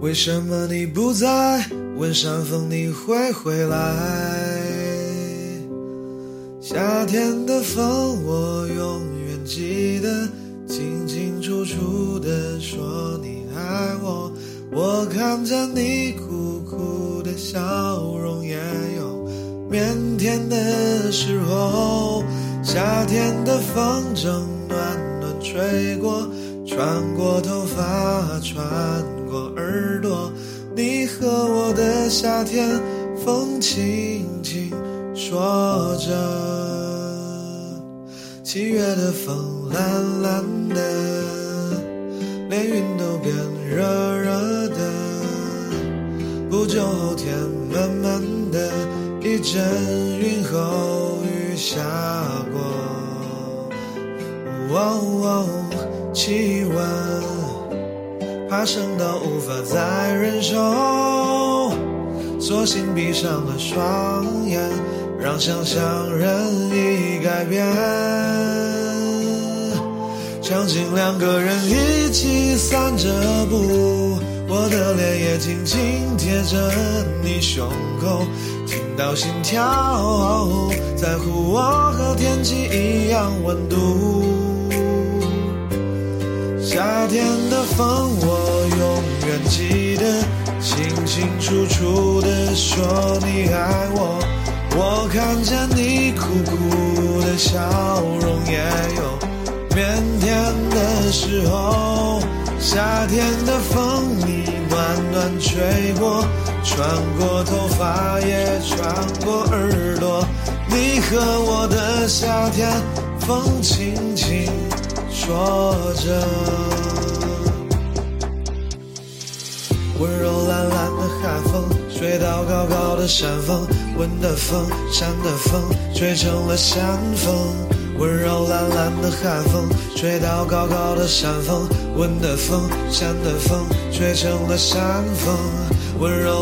为什么你不在？问山风你会回来？夏天的风，我永远记得，清清楚楚的说你爱我。我看着你苦苦的笑容，也有腼腆的时候。夏天的风正暖暖吹过，穿过头发，穿过耳朵。你和我的夏天，风轻轻说着。七月的风蓝蓝的，连云都变热热的。不久后天慢慢的，一阵云后雨下过。哦，气温爬升到无法再忍受，索性闭上了双眼，让想象任意改变。场景两个人一起散着步，我的脸也紧紧贴着你胸口，听到心跳，在乎我和天气一样温度。夏天的风，我永远记得，清清楚楚的说你爱我。我看见你苦苦的笑容，也有腼腆的时候。夏天的风，你暖暖吹过，穿过头发，也穿过耳朵。你和我的夏天，风轻轻。说着，温柔懒懒的海风，吹到高高的山峰，温的风，山的风，吹成了山风。温柔懒懒的海风，吹到高高的山峰，温的风，山的风，吹成了山风。温柔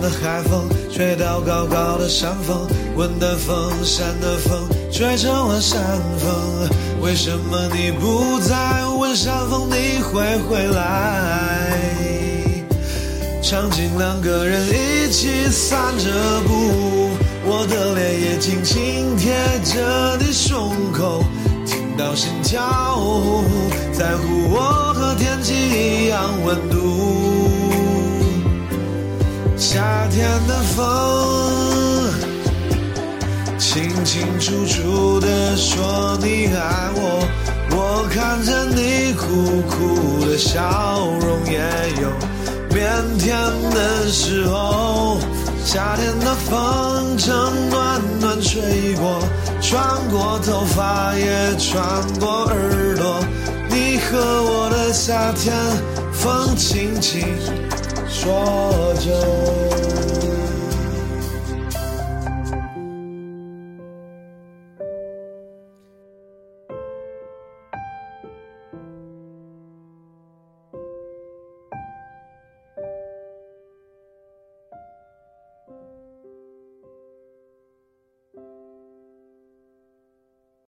的海风，吹到高高的山峰，温的风，山的风，吹成了山风。为什么你不在？问山风你会回来？场景两个人一起散着步，我的脸也轻轻贴着你胸口，听到心跳，在乎我和天气一样温度。天的风。清清楚楚的说你爱我，我看着你苦苦的笑容，也有腼腆的时候。夏天的风正暖暖吹过，穿过头发也穿过耳朵。你和我的夏天，风轻轻说着。